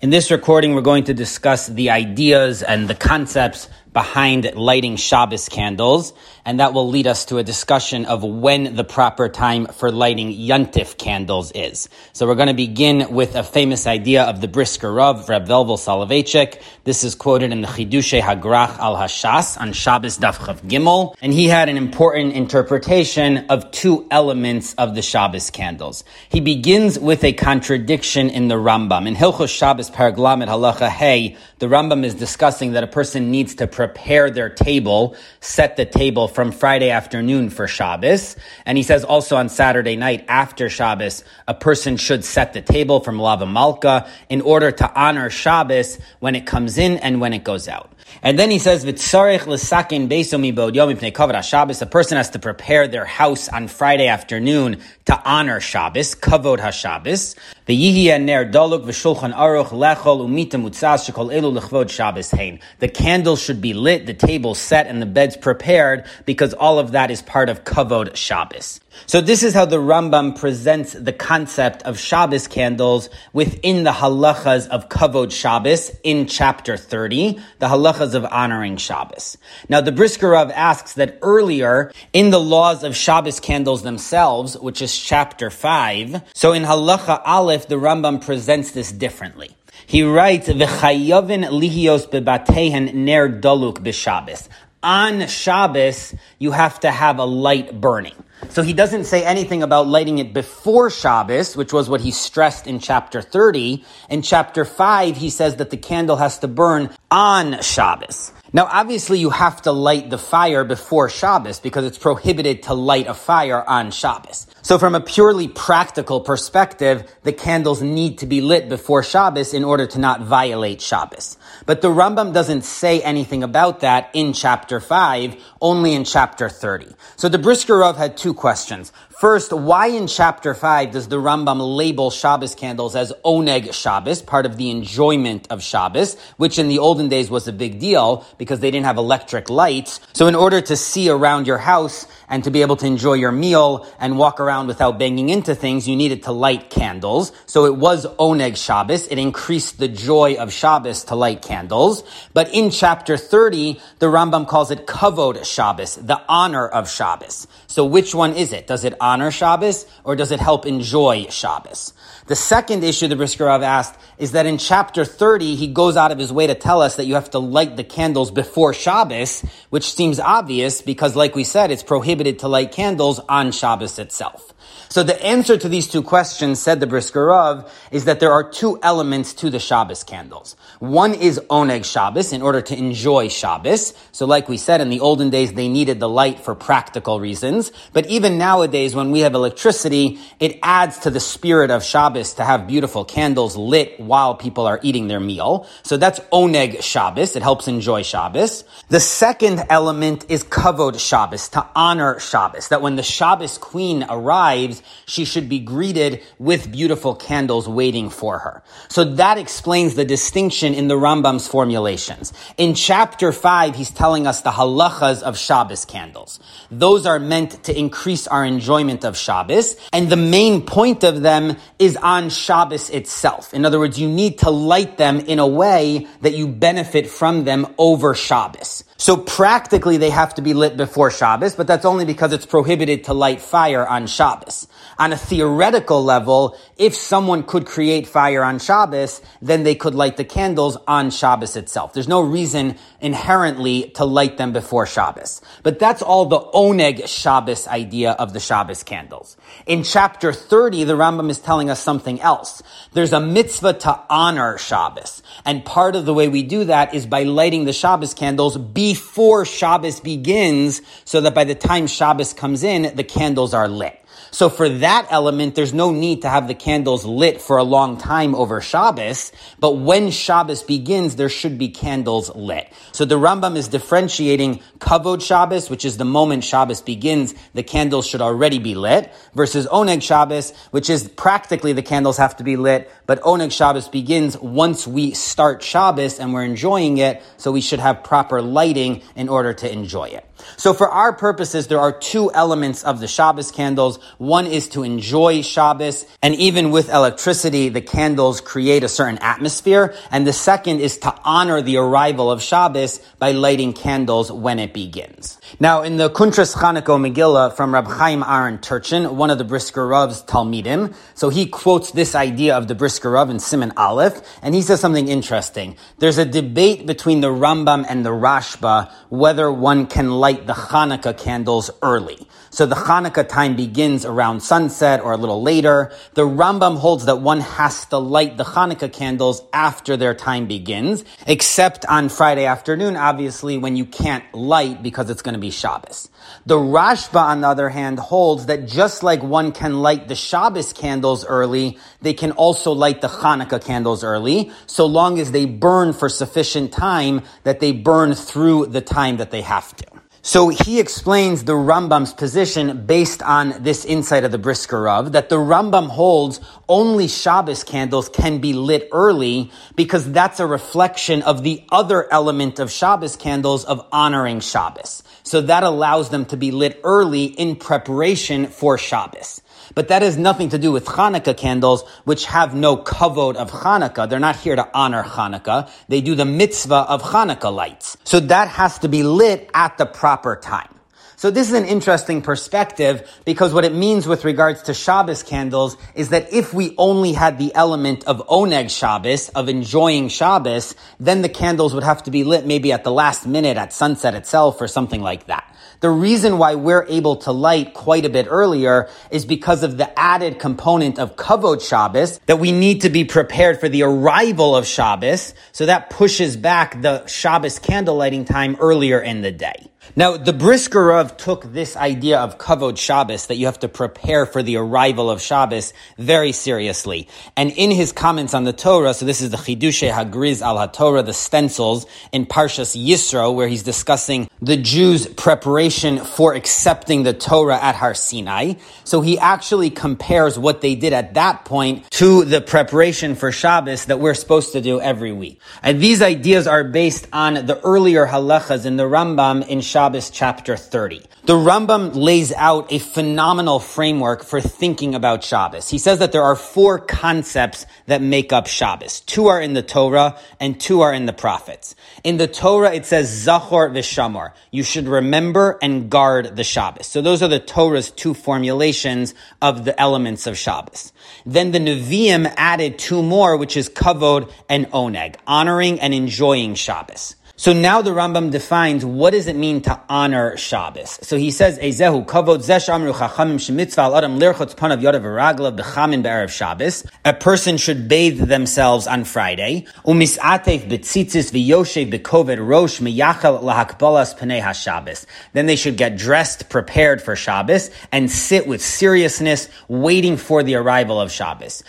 In this recording, we're going to discuss the ideas and the concepts behind lighting Shabbos candles, and that will lead us to a discussion of when the proper time for lighting Yontif candles is. So we're going to begin with a famous idea of the Brisker Rav, Reb Velvel Soloveitchik. This is quoted in the Chidushe Hagrach al Hashas on Shabbos Daf Chav Gimel, and he had an important interpretation of two elements of the Shabbos candles. He begins with a contradiction in the Rambam. In Hilchos Shabbos Paraglamet Halacha Hey, the Rambam is discussing that a person needs to prepare their table, set the table from Friday afternoon for Shabbos. And he says also on Saturday night after Shabbos, a person should set the table from Lava Malka in order to honor Shabbos when it comes in and when it goes out. And then he says, "V'tzarich l'sakin beisomi bod kavod Shabbos." A person has to prepare their house on Friday afternoon to honor Shabbos, kavod haShabbos. V'yihi ner doluk v'shulchan aruch lechol umita mutzas shekol lechvod Shabbos hein. The candles should be lit, the table set, and the beds prepared because all of that is part of kavod Shabbos. So this is how the Rambam presents the concept of Shabbos candles within the halachas of Kavod Shabbos in chapter 30, the halachas of honoring Shabbos. Now the Brisker Rav asks that earlier in the laws of Shabbos candles themselves, which is chapter 5, so in halacha Aleph, the Rambam presents this differently. He writes, "V'chayovin lihios bebatehen ner doluk b'Shabbos." On Shabbos, you have to have a light burning. So he doesn't say anything about lighting it before Shabbos, which was what he stressed in chapter 30. In chapter 5, he says that the candle has to burn on Shabbos. Now, obviously, you have to light the fire before Shabbos because it's prohibited to light a fire on Shabbos. So, from a purely practical perspective, the candles need to be lit before Shabbos in order to not violate Shabbos. But the Rambam doesn't say anything about that in chapter 5, only in chapter 30. So, the Brisker Rav had two questions. First, why in chapter 5 does the Rambam label Shabbos candles as Oneg Shabbos, part of the enjoyment of Shabbos, which in the olden days was a big deal because they didn't have electric lights. So in order to see around your house and to be able to enjoy your meal and walk around without banging into things, you needed to light candles. So it was Oneg Shabbos. It increased the joy of Shabbos to light candles. But in chapter 30, the Rambam calls it Kavod Shabbos, the honor of Shabbos. So which one is it? Does it honor Shabbos or does it help enjoy Shabbos? The second issue the Brisker Rav asked is that in chapter 30, he goes out of his way to tell us that you have to light the candles before Shabbos, which seems obvious because like we said, it's prohibited to light candles on Shabbos itself. So the answer to these two questions, said the Brisker Rav, is that there are two elements to the Shabbos candles. One is Oneg Shabbos in order to enjoy Shabbos. So like we said, in the olden days, they needed the light for practical reasons. But even nowadays, when we have electricity, it adds to the spirit of Shabbos to have beautiful candles lit while people are eating their meal. So that's Oneg Shabbos. It helps enjoy Shabbos. The second element is Kavod Shabbos, to honor Shabbos. That when the Shabbos queen arrives, she should be greeted with beautiful candles waiting for her. So that explains the distinction in the Rambam's formulations. In chapter 5, he's telling us the halachas of Shabbos candles. Those are meant to increase our enjoyment of Shabbos, and the main point of them is on Shabbos itself. In other words, you need to light them in a way that you benefit from them over Shabbos. So practically they have to be lit before Shabbos, but that's only because it's prohibited to light fire on Shabbos. On a theoretical level, if someone could create fire on Shabbos, then they could light the candles on Shabbos itself. There's no reason inherently to light them before Shabbos. But that's all the Oneg Shabbos idea of the Shabbos candles. In chapter 30, the Rambam is telling us something else. There's a mitzvah to honor Shabbos. And part of the way we do that is by lighting the Shabbos candles before Shabbos begins so that by the time Shabbos comes in, the candles are lit. So for that element, there's no need to have the candles lit for a long time over Shabbos, but when Shabbos begins, there should be candles lit. So the Rambam is differentiating Kavod Shabbos, which is the moment Shabbos begins, the candles should already be lit, versus Oneg Shabbos, which is practically the candles have to be lit, but Oneg Shabbos begins once we start Shabbos and we're enjoying it, so we should have proper lighting in order to enjoy it. So for our purposes, there are two elements of the Shabbos candles. One is to enjoy Shabbos, and even with electricity, the candles create a certain atmosphere. And the second is to honor the arrival of Shabbos by lighting candles when it begins. Now, in the Kuntras Chanukah Megillah from Rab Chaim Aaron Turchin, one of the Brisker Rav's Talmidim, so he quotes this idea of the Brisker Rav in Siman Aleph, and he says something interesting. There's a debate between the Rambam and the Rashba whether one can light the Hanukkah candles early. So the Hanukkah time begins around sunset or a little later. The Rambam holds that one has to light the Hanukkah candles after their time begins, except on Friday afternoon, obviously, when you can't light because it's going to be Shabbos. The Rashba, on the other hand, holds that just like one can light the Shabbos candles early, they can also light the Hanukkah candles early, so long as they burn for sufficient time that they burn through the time that they have to. So he explains the Rambam's position based on this insight of the Brisker Rav, that the Rambam holds only Shabbos candles can be lit early because that's a reflection of the other element of Shabbos candles of honoring Shabbos. So that allows them to be lit early in preparation for Shabbos. But that has nothing to do with Hanukkah candles, which have no kavod of Hanukkah. They're not here to honor Hanukkah. They do the mitzvah of Hanukkah lights. So that has to be lit at the proper time. So this is an interesting perspective because what it means with regards to Shabbos candles is that if we only had the element of Oneg Shabbos, of enjoying Shabbos, then the candles would have to be lit maybe at the last minute at sunset itself or something like that. The reason why we're able to light quite a bit earlier is because of the added component of Kavod Shabbos that we need to be prepared for the arrival of Shabbos. So that pushes back the Shabbos candle lighting time earlier in the day. Now, the Brisker Rav took this idea of Kavod Shabbos, that you have to prepare for the arrival of Shabbos, very seriously. And in his comments on the Torah, so this is the Chidushe Hagriz al HaTorah, the stencils in Parshas Yisro, where he's discussing the Jews' preparation for accepting the Torah at Har Sinai. So he actually compares what they did at that point to the preparation for Shabbos that we're supposed to do every week. And these ideas are based on the earlier halachas in the Rambam in Shabbos Shabbos chapter 30. The Rambam lays out a phenomenal framework for thinking about Shabbos. He says that there are four concepts that make up Shabbos. Two are in the Torah and two are in the prophets. In the Torah, it says Zachor v'Shamor. You should remember and guard the Shabbos. So those are the Torah's two formulations of the elements of Shabbos. Then the Nevi'im added two more, which is Kavod and Oneg, honoring and enjoying Shabbos. So now the Rambam defines what does it mean to honor Shabbos. So he says, "Ezehu kavod zesh amru chachamim shemitzvah al adam Shabbos." A person should bathe themselves on Friday. Rosh. Then they should get dressed, prepared for Shabbos, and sit with seriousness, waiting for the arrival of Shabbos.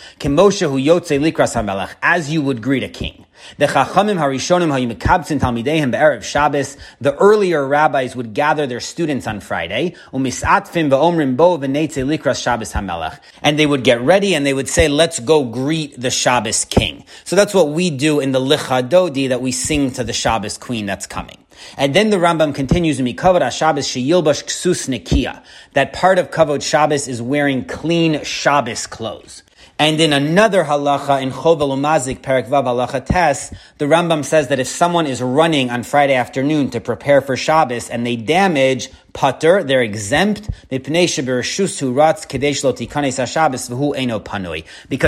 As you would greet a king. The Chachamim Harishonim Hayimekabtzin Talmidehem Be'erev Shabbos. The earlier rabbis would gather their students on Friday. Umisatfim Ve'omrim Bo V'neitze Likras Shabbos HaMelech. And they would get ready and they would say, let's go greet the Shabbos king. So that's what we do in the Lecha Dodi that we sing to the Shabbos queen that's coming. And then the Rambam continues, Mikavod Shabbos Sheyilbash Ksus Nikia. That part of Kavod Shabbos is wearing clean Shabbos clothes. And in another halacha in Chovel Umazik, Perak Vav Halacha Tes, the Rambam says that if someone is running on Friday afternoon to prepare for Shabbos and they damage putter, they're exempt because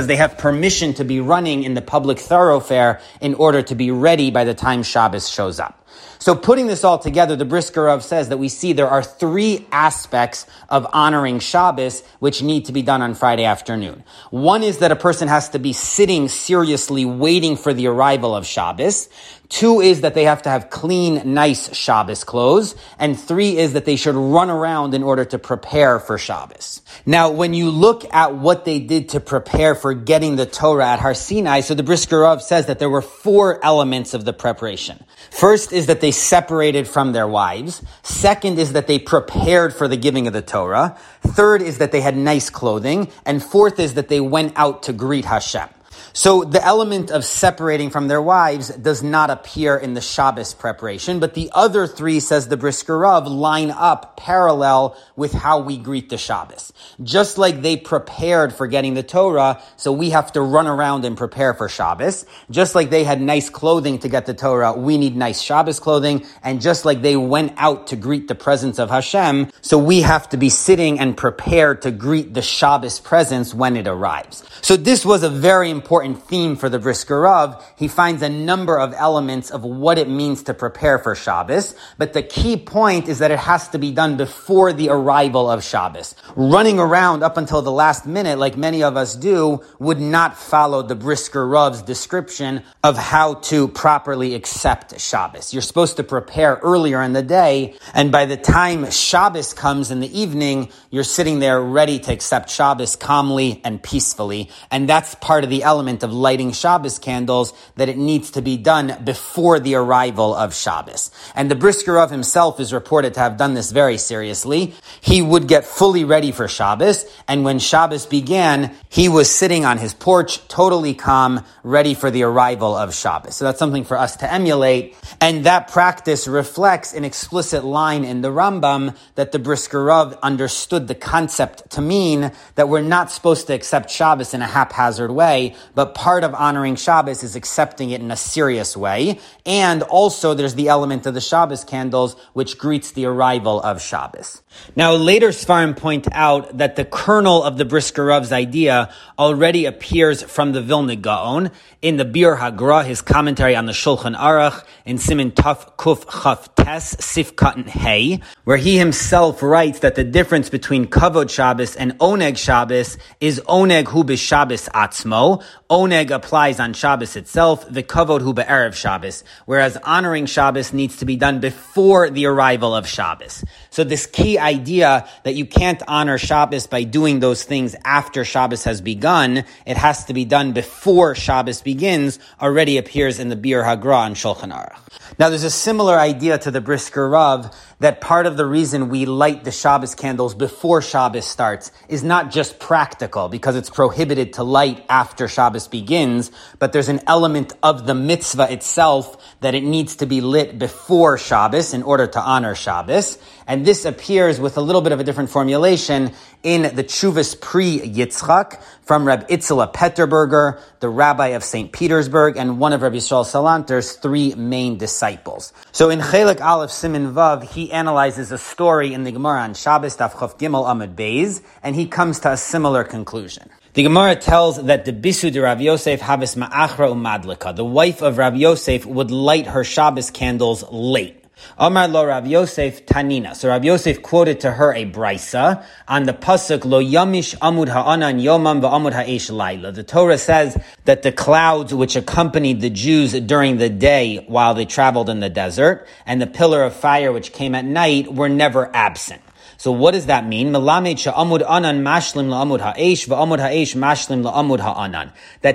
they have permission to be running in the public thoroughfare in order to be ready by the time Shabbos shows up. So putting this all together, the Brisker Rav says that we see there are three aspects of honoring Shabbos which need to be done on Friday afternoon. One is that a person has to be sitting seriously waiting for the arrival of Shabbos. Two is that they have to have clean, nice Shabbos clothes. And three is that they should run around in order to prepare for Shabbos. Now, when you look at what they did to prepare for getting the Torah at Har Sinai, so the Brisker Rav says that there were four elements of the preparation. First is that they separated from their wives. Second is that they prepared for the giving of the Torah. Third is that they had nice clothing. And fourth is that they went out to greet Hashem. So the element of separating from their wives does not appear in the Shabbos preparation, but the other three, says the Brisker Rav, line up parallel with how we greet the Shabbos. Just like they prepared for getting the Torah, so we have to run around and prepare for Shabbos. Just like they had nice clothing to get the Torah, we need nice Shabbos clothing. And just like they went out to greet the presence of Hashem, so we have to be sitting and prepared to greet the Shabbos presence when it arrives. So this was a very important theme for the Brisker. He finds a number of elements of what it means to prepare for Shabbos, but the key point is that it has to be done before the arrival of Shabbos. Running around up until the last minute, like many of us do, would not follow the Brisker Rav's description of how to properly accept Shabbos. You're supposed to prepare earlier in the day, and by the time Shabbos comes in the evening, you're sitting there ready to accept Shabbos calmly and peacefully. And that's part of the element of lighting Shabbos candles that it needs to be done before the arrival of Shabbos. And the Brisker Rav himself is reported to have done this very seriously. He would get fully ready for Shabbos, and when Shabbos began, he was sitting on his porch, totally calm, ready for the arrival of Shabbos. So that's something for us to emulate. And that practice reflects an explicit line in the Rambam that the Brisker Rav understood the concept to mean that we're not supposed to accept Shabbos in a haphazard way, but part of honoring Shabbos is accepting it in a serious way. And also there's the element of the Shabbos candles, which greets the arrival of Shabbos. Now later Sfarim point out that the kernel of the Brisker Rav's idea already appears from the Vilna Gaon in the Biur Hagra, his commentary on the Shulchan Aruch, in Simin Tuf Kuf Chaf Tes Sifkat Hey, where he himself writes that the difference between Kavod Shabbos and Oneg Shabbos is Oneg hu Shabbos atzmo. Oneg applies on Shabbos itself, the Kavod hu Erev Shabbos, whereas honoring Shabbos needs to be done before the arrival of Shabbos. So this key idea that you can't honor Shabbos by doing those things after Shabbos has begun, it has to be done before Shabbos begins, already appears in the Biur Hagra and Shulchan Aruch. Now there's a similar idea to the Brisker Rav that part of the reason we light the Shabbos candles before Shabbos starts is not just practical because it's prohibited to light after Shabbos begins, but there's an element of the mitzvah itself that it needs to be lit before Shabbos in order to honor Shabbos. And this appears with a little bit of a different formulation in the Chuvas Pri Yitzchak from Reb Itzela Petterberger, the rabbi of St. Petersburg, and one of Reb Yisrael Salanter's three main disciples. So in Chelik Aleph Simin Vav, he analyzes a story in the Gemara on Shabbos Chof Gimel Amud Beis, and he comes to a similar conclusion. The Gemara tells that the bisu de Rav Yosef habis ma'achra umadlika, the wife of Rav Yosef would light her Shabbos candles late. Amar lo Rav Yosef Tanina. So Rav Yosef quoted to her a brisa on the pasuk Lo Yamish Amud Ha'anan Yomam VaAmud Ha'esh Laila. The Torah says that the clouds which accompanied the Jews during the day while they traveled in the desert and the pillar of fire which came at night were never absent. So what does that mean? That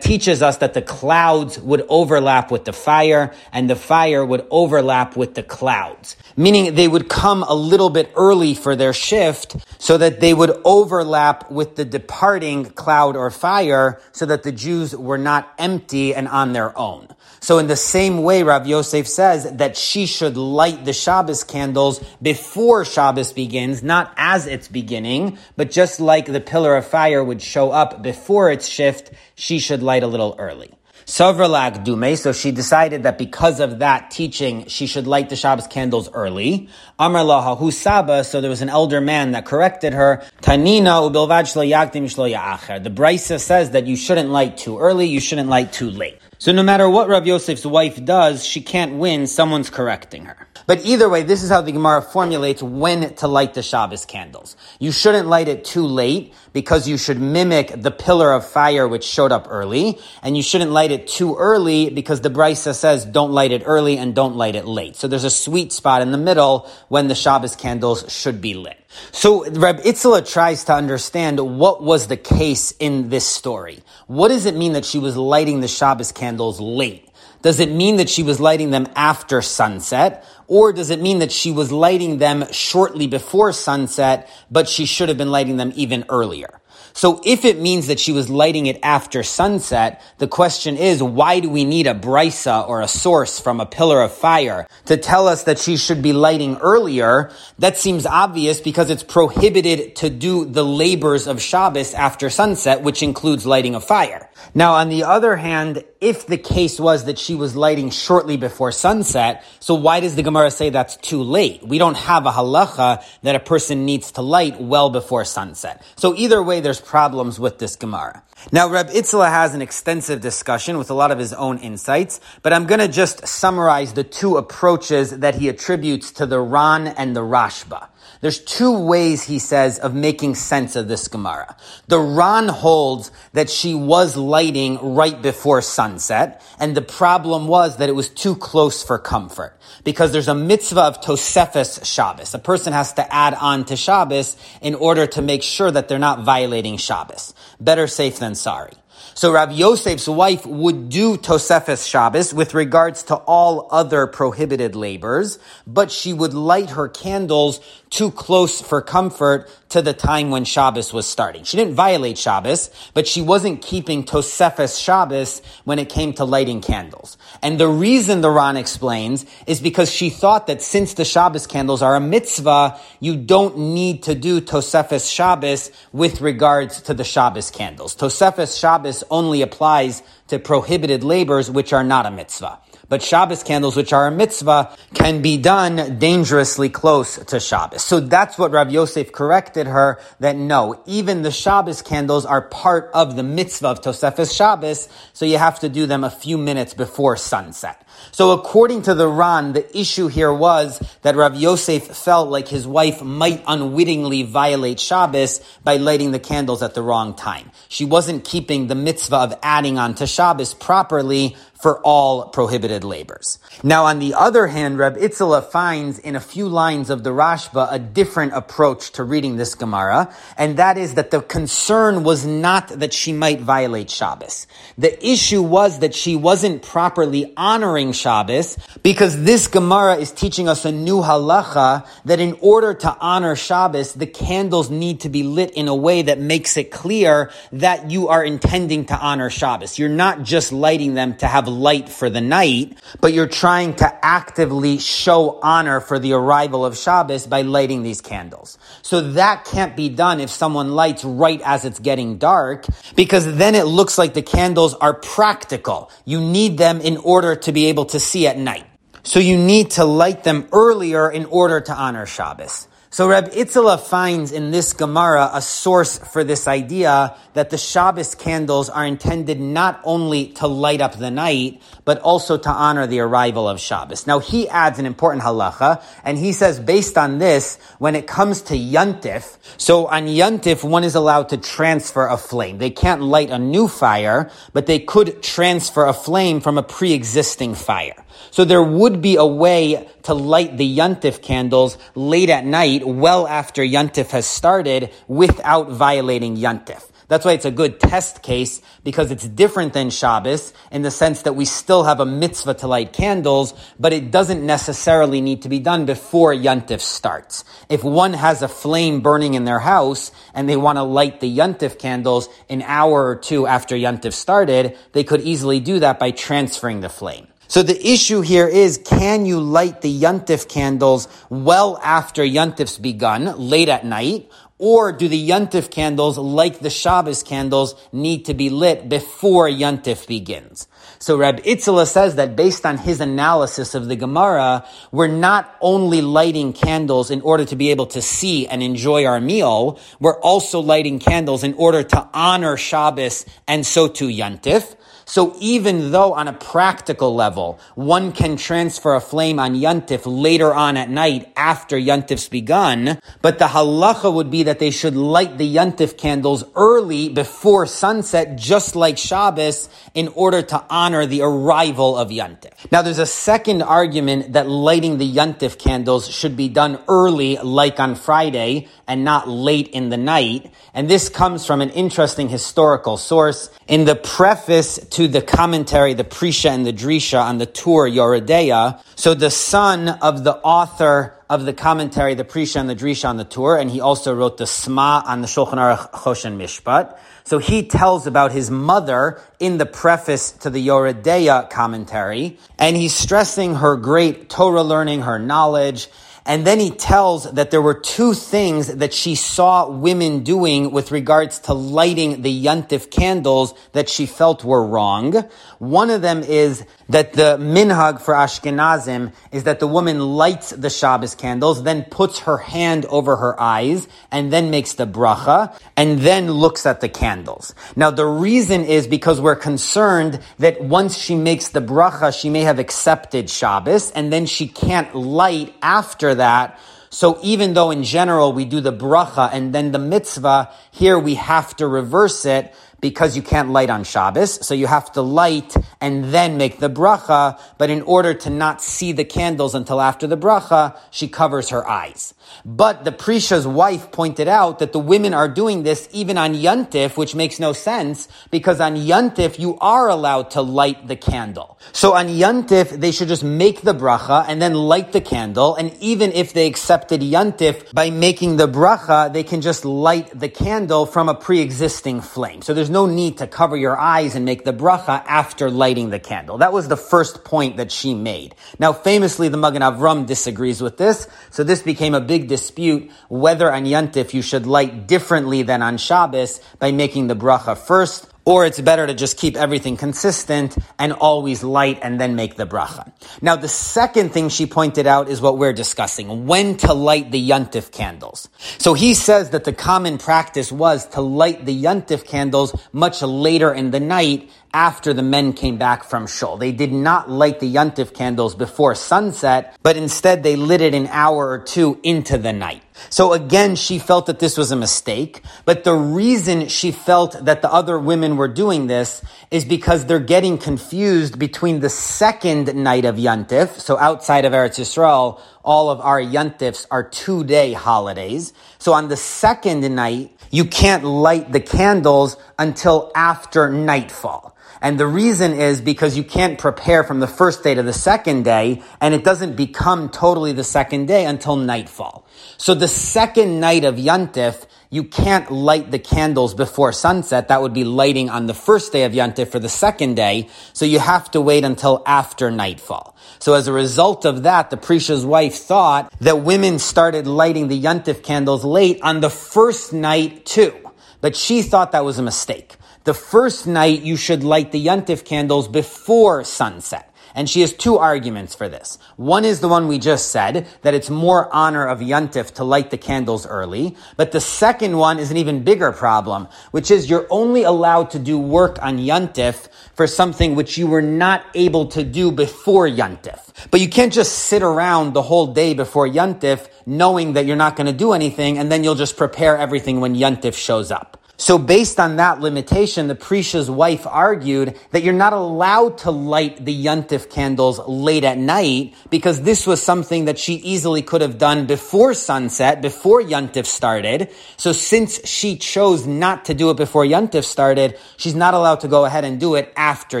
teaches us that the clouds would overlap with the fire and the fire would overlap with the clouds. Meaning they would come a little bit early for their shift so that they would overlap with the departing cloud or fire so that the Jews were not empty and on their own. So in the same way, Rav Yosef says that she should light the Shabbos candles before Shabbos begins, not as it's beginning, but just like the pillar of fire would show up before its shift, she should light a little early. Savralag Dume, so she decided that because of that teaching, she should light the Shabbos candles early. Amar Laha Husaba, so there was an elder man that corrected her. Tanina ubilvad shlo yakdim shlo The Brisa says that you shouldn't light too early, you shouldn't light too late. So no matter what Rav Yosef's wife does, she can't win, someone's correcting her. But either way, this is how the Gemara formulates when to light the Shabbos candles. You shouldn't light it too late because you should mimic the pillar of fire which showed up early, and you shouldn't light it too early because the Brisa says don't light it early and don't light it late. So there's a sweet spot in the middle when the Shabbos candles should be lit. So Reb Itzela tries to understand what was the case in this story. What does it mean that she was lighting the Shabbos candles late? Does it mean that she was lighting them after sunset? Or does it mean that she was lighting them shortly before sunset, but she should have been lighting them even earlier? So if it means that she was lighting it after sunset, the question is, why do we need a brisa or a source from a pillar of fire to tell us that she should be lighting earlier? That seems obvious because it's prohibited to do the labors of Shabbos after sunset, which includes lighting a fire. Now, on the other hand, if the case was that she was lighting shortly before sunset, so why does the Gemara say that's too late? We don't have a halacha that a person needs to light well before sunset. So either way, there's problems with this Gemara. Now, Reb Itzela has an extensive discussion with a lot of his own insights, but I'm going to just summarize the two approaches that he attributes to the Ran and the Rashba. There's two ways, he says, of making sense of this Gemara. The Ran holds that she was lighting right before sunset, and the problem was that it was too close for comfort. Because there's a mitzvah of Tosefes Shabbos. A person has to add on to Shabbos in order to make sure that they're not violating Shabbos. Better safe than sorry. So Rabbi Yosef's wife would do Tosefes Shabbos with regards to all other prohibited labors, but she would light her candles too close for comfort to the time when Shabbos was starting. She didn't violate Shabbos, but she wasn't keeping Tosefes Shabbos when it came to lighting candles. And the reason the Ran explains is because she thought that since the Shabbos candles are a mitzvah, you don't need to do Tosefes Shabbos with regards to the Shabbos candles. Tosefes Shabbos only applies to prohibited labors which are not a mitzvah but Shabbos candles, which are a mitzvah, can be done dangerously close to Shabbos. So that's what Rav Yosef corrected her, that no, even the Shabbos candles are part of the mitzvah of Tosefes Shabbos, so you have to do them a few minutes before sunset. So according to the Ran, the issue here was that Rav Yosef felt like his wife might unwittingly violate Shabbos by lighting the candles at the wrong time. She wasn't keeping the mitzvah of adding on to Shabbos properly for all prohibited labors. Now, on the other hand, Reb Itzela finds in a few lines of the Rashba a different approach to reading this Gemara, and that is that the concern was not that she might violate Shabbos. The issue was that she wasn't properly honoring Shabbos, because this Gemara is teaching us a new halacha that in order to honor Shabbos, the candles need to be lit in a way that makes it clear that you are intending to honor Shabbos. You're not just lighting them to have light for the night, but you're trying to actively show honor for the arrival of Shabbos by lighting these candles. So that can't be done if someone lights right as it's getting dark, because then it looks like the candles are practical. You need them in order to be able to see at night. So you need to light them earlier in order to honor Shabbos. So Reb Itzela finds in this Gemara a source for this idea that the Shabbos candles are intended not only to light up the night, but also to honor the arrival of Shabbos. Now he adds an important halacha, and he says based on this, when it comes to Yuntif, so on Yuntif, one is allowed to transfer a flame. They can't light a new fire, but they could transfer a flame from a pre-existing fire. So there would be a way to light the Yuntif candles late at night, well after Yuntif has started, without violating Yuntif. That's why it's a good test case because it's different than Shabbos in the sense that we still have a mitzvah to light candles, but it doesn't necessarily need to be done before Yuntif starts. If one has a flame burning in their house and they want to light the Yuntif candles an hour or two after Yuntif started, they could easily do that by transferring the flame. So the issue here is, can you light the Yuntif candles well after Yuntif's begun, late at night, or do the Yuntif candles, like the Shabbos candles, need to be lit before Yuntif begins? So Reb Itzela says that based on his analysis of the Gemara, we're not only lighting candles in order to be able to see and enjoy our meal, we're also lighting candles in order to honor Shabbos and so to Yuntif. So even though on a practical level, one can transfer a flame on Yuntif later on at night after Yuntif's begun, but the halacha would be that they should light the Yuntif candles early before sunset, just like Shabbos, in order to honor the arrival of Yuntif. Now there's a second argument that lighting the Yuntif candles should be done early, like on Friday, and not late in the night. And this comes from an interesting historical source. In the preface to the commentary, the Prisha and the Drisha on the Tur Yoreh De'ah, so the son of the author of the commentary, the Prisha and the Drisha on the Tur, and he also wrote the Sma on the Shulchan Aruch Choshen Mishpat. So he tells about his mother in the preface to the Yoreh De'ah commentary, and he's stressing her great Torah learning, her knowledge, and then he tells that there were two things that she saw women doing with regards to lighting the yuntif candles that she felt were wrong. One of them is that the minhag for Ashkenazim is that the woman lights the Shabbos candles, then puts her hand over her eyes, and then makes the bracha, and then looks at the candles. Now the reason is because we're concerned that once she makes the bracha, she may have accepted Shabbos, and then she can't light after that. So even though in general we do the bracha and then the mitzvah, here we have to reverse it because you can't light on Shabbos, so you have to light and then make the bracha, but in order to not see the candles until after the bracha, she covers her eyes. But the Prisha's wife pointed out that the women are doing this even on Yuntif, which makes no sense, because on Yuntif you are allowed to light the candle. So on Yuntif, they should just make the bracha and then light the candle, and even if they accepted Yuntif by making the bracha, they can just light the candle from a pre-existing flame. So there's no need to cover your eyes and make the bracha after lighting the candle. That was the first point that she made. Now, famously, the Magen Avram disagrees with this, so this became a big dispute whether on Yantif you should light differently than on Shabbos by making the bracha first or it's better to just keep everything consistent and always light and then make the bracha. Now, the second thing she pointed out is what we're discussing, when to light the yuntif candles. So he says that the common practice was to light the yuntif candles much later in the night after the men came back from Shul. They did not light the Yuntif candles before sunset, but instead they lit it an hour or two into the night. So again, she felt that this was a mistake, but the reason she felt that the other women were doing this is because they're getting confused between the second night of Yuntif, so outside of Eretz Yisrael, all of our Yuntifs are two day holidays. So on the second night, you can't light the candles until after nightfall. And the reason is because you can't prepare from the first day to the second day, and it doesn't become totally the second day until nightfall. So the second night of Yantif, you can't light the candles before sunset. That would be lighting on the first day of Yantif for the second day. So you have to wait until after nightfall. So as a result of that, the Prisha's wife thought that women started lighting the Yantif candles late on the first night too. But she thought that was a mistake. The first night you should light the Yuntif candles before sunset. And she has two arguments for this. One is the one we just said, that it's more honor of Yuntif to light the candles early. But the second one is an even bigger problem, which is you're only allowed to do work on Yuntif for something which you were not able to do before Yuntif. But you can't just sit around the whole day before Yuntif knowing that you're not going to do anything and then you'll just prepare everything when Yuntif shows up. So based on that limitation, the Prisha's wife argued that you're not allowed to light the Yuntif candles late at night because this was something that she easily could have done before sunset, before Yuntif started. So since she chose not to do it before Yuntif started, she's not allowed to go ahead and do it after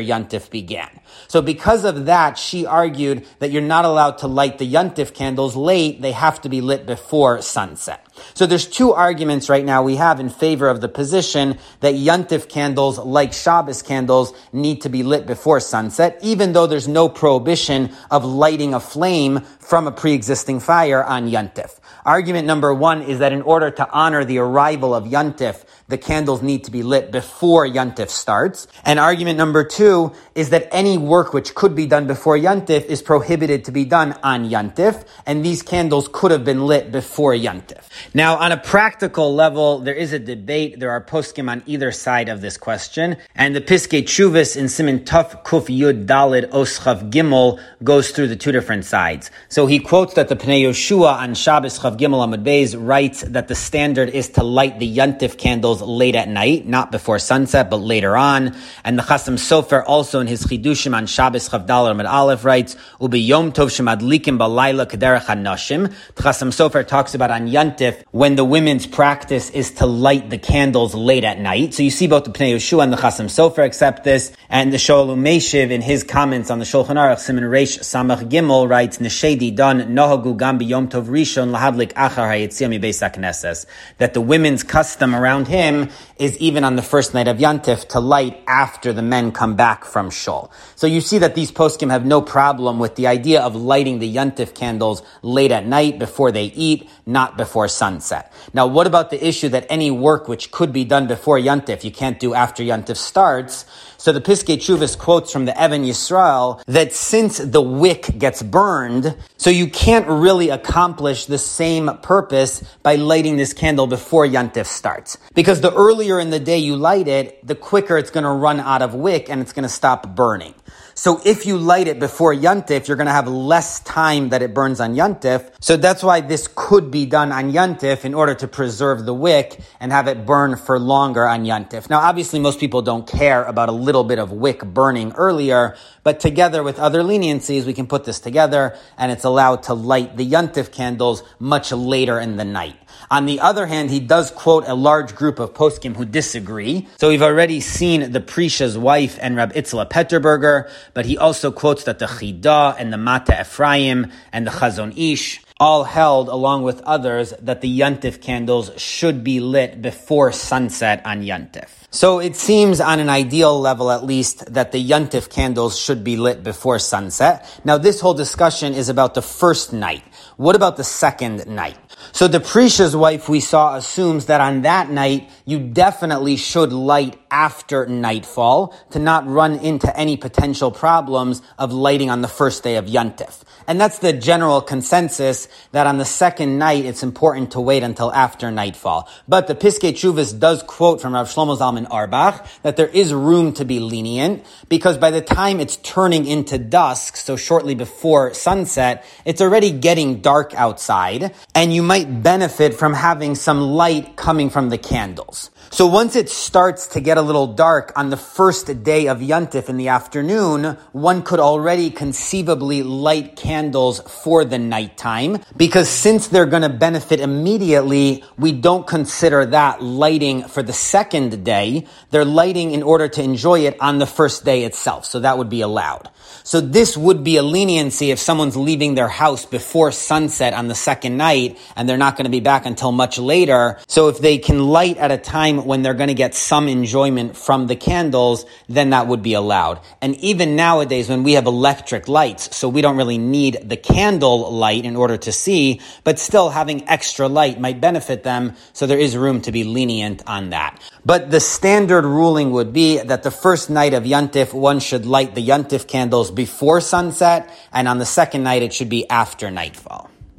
Yuntif began. So because of that, she argued that you're not allowed to light the Yuntif candles late. They have to be lit before sunset. So there's two arguments right now we have in favor of the position that Yuntif candles, like Shabbos candles, need to be lit before sunset, even though there's no prohibition of lighting a flame from a pre-existing fire on Yuntif. Argument number one is that in order to honor the arrival of Yuntif, the candles need to be lit before Yuntif starts. And argument number two is that any work which could be done before Yuntif is prohibited to be done on Yuntif, and these candles could have been lit before Yuntif. Now, on a practical level, there is a debate. There are poskim on either side of this question, and the Piskei Teshuvos in Siman Tuf Kuf Yud Dalid Oschav Gimel goes through the two different sides. So he quotes that the Pnei Yehoshua on Shabbos Chav Gimel Amud Beis writes that the standard is to light the Yuntif candles candles late at night, not before sunset, but later on. And the Chasam Sofer also in his Chidushim on Shabbos Chavdal Amid Aleph writes, Ubi Yom Tov Shemadlikim Balayla Kederech HaNashim. The Chasam Sofer talks about on Yantif when the women's practice is to light the candles late at night. So you see both the Pnei Yehoshua and the Chasam Sofer accept this, and the Shoel Umeshiv in his comments on the Shulchan Aruch Siman Reish Samach Gimel writes, Neshedi Don Nohagu Gam Yom Tov Rishon Lahadlik Achar HaYetzia Mi Beis That the women's custom around him is even on the first night of Yantif to light after the men come back from Shul. So you see that these poskim have no problem with the idea of lighting the Yantif candles late at night before they eat, not before sunset. Now, what about the issue that any work which could be done before Yantif, you can't do after Yantif starts? So the Piskei Teshuvos quotes from the Even Yisrael that since the wick gets burned, so you can't really accomplish the same purpose by lighting this candle before Yantif starts. Because the earlier in the day you light it, the quicker it's going to run out of wick and it's going to stop burning. So if you light it before Yantif, you're going to have less time that it burns on Yantif. So that's why this could be done on Yantif in order to preserve the wick and have it burn for longer on Yantif. Now, obviously, most people don't care about a little bit of wick burning earlier, but together with other leniencies, we can put this together and it's allowed to light the Yantif candles much later in the night. On the other hand, he does quote a large group of poskim who disagree. So we've already seen the Prisha's wife and Rab Itzla Petterberger, but he also quotes that the Chida and the Mata Ephraim and the Chazon Ish all held, along with others, that the Yantif candles should be lit before sunset on Yantif. So it seems on an ideal level at least that the Yantif candles should be lit before sunset. Now this whole discussion is about the first night. What about the second night? So the Prisha's wife we saw assumes that on that night you definitely should light after nightfall to not run into any potential problems of lighting on the first day of Yantif. And that's the general consensus that on the second night it's important to wait until after nightfall. But the Piskei Teshuvos does quote from Rav Shlomo Zalman Auerbach that there is room to be lenient because by the time it's turning into dusk, so shortly before sunset, it's already getting dark outside and you might benefit from having some light coming from the candles. So once it starts to get a little dark on the first day of Yantif in the afternoon, one could already conceivably light candles for the nighttime because since they're going to benefit immediately, we don't consider that lighting for the second day. They're lighting in order to enjoy it on the first day itself. So that would be allowed. So this would be a leniency if someone's leaving their house before sunset on the second night and they're not going to be back until much later. So if they can light at a time when they're going to get some enjoyment from the candles, then that would be allowed. And even nowadays when we have electric lights, so we don't really need the candle light in order to see, but still having extra light might benefit them. So there is room to be lenient on that. But the standard ruling would be that the first night of Yantif, one should light the Yantif candles before sunset, and on the second night, it should be after nightfall.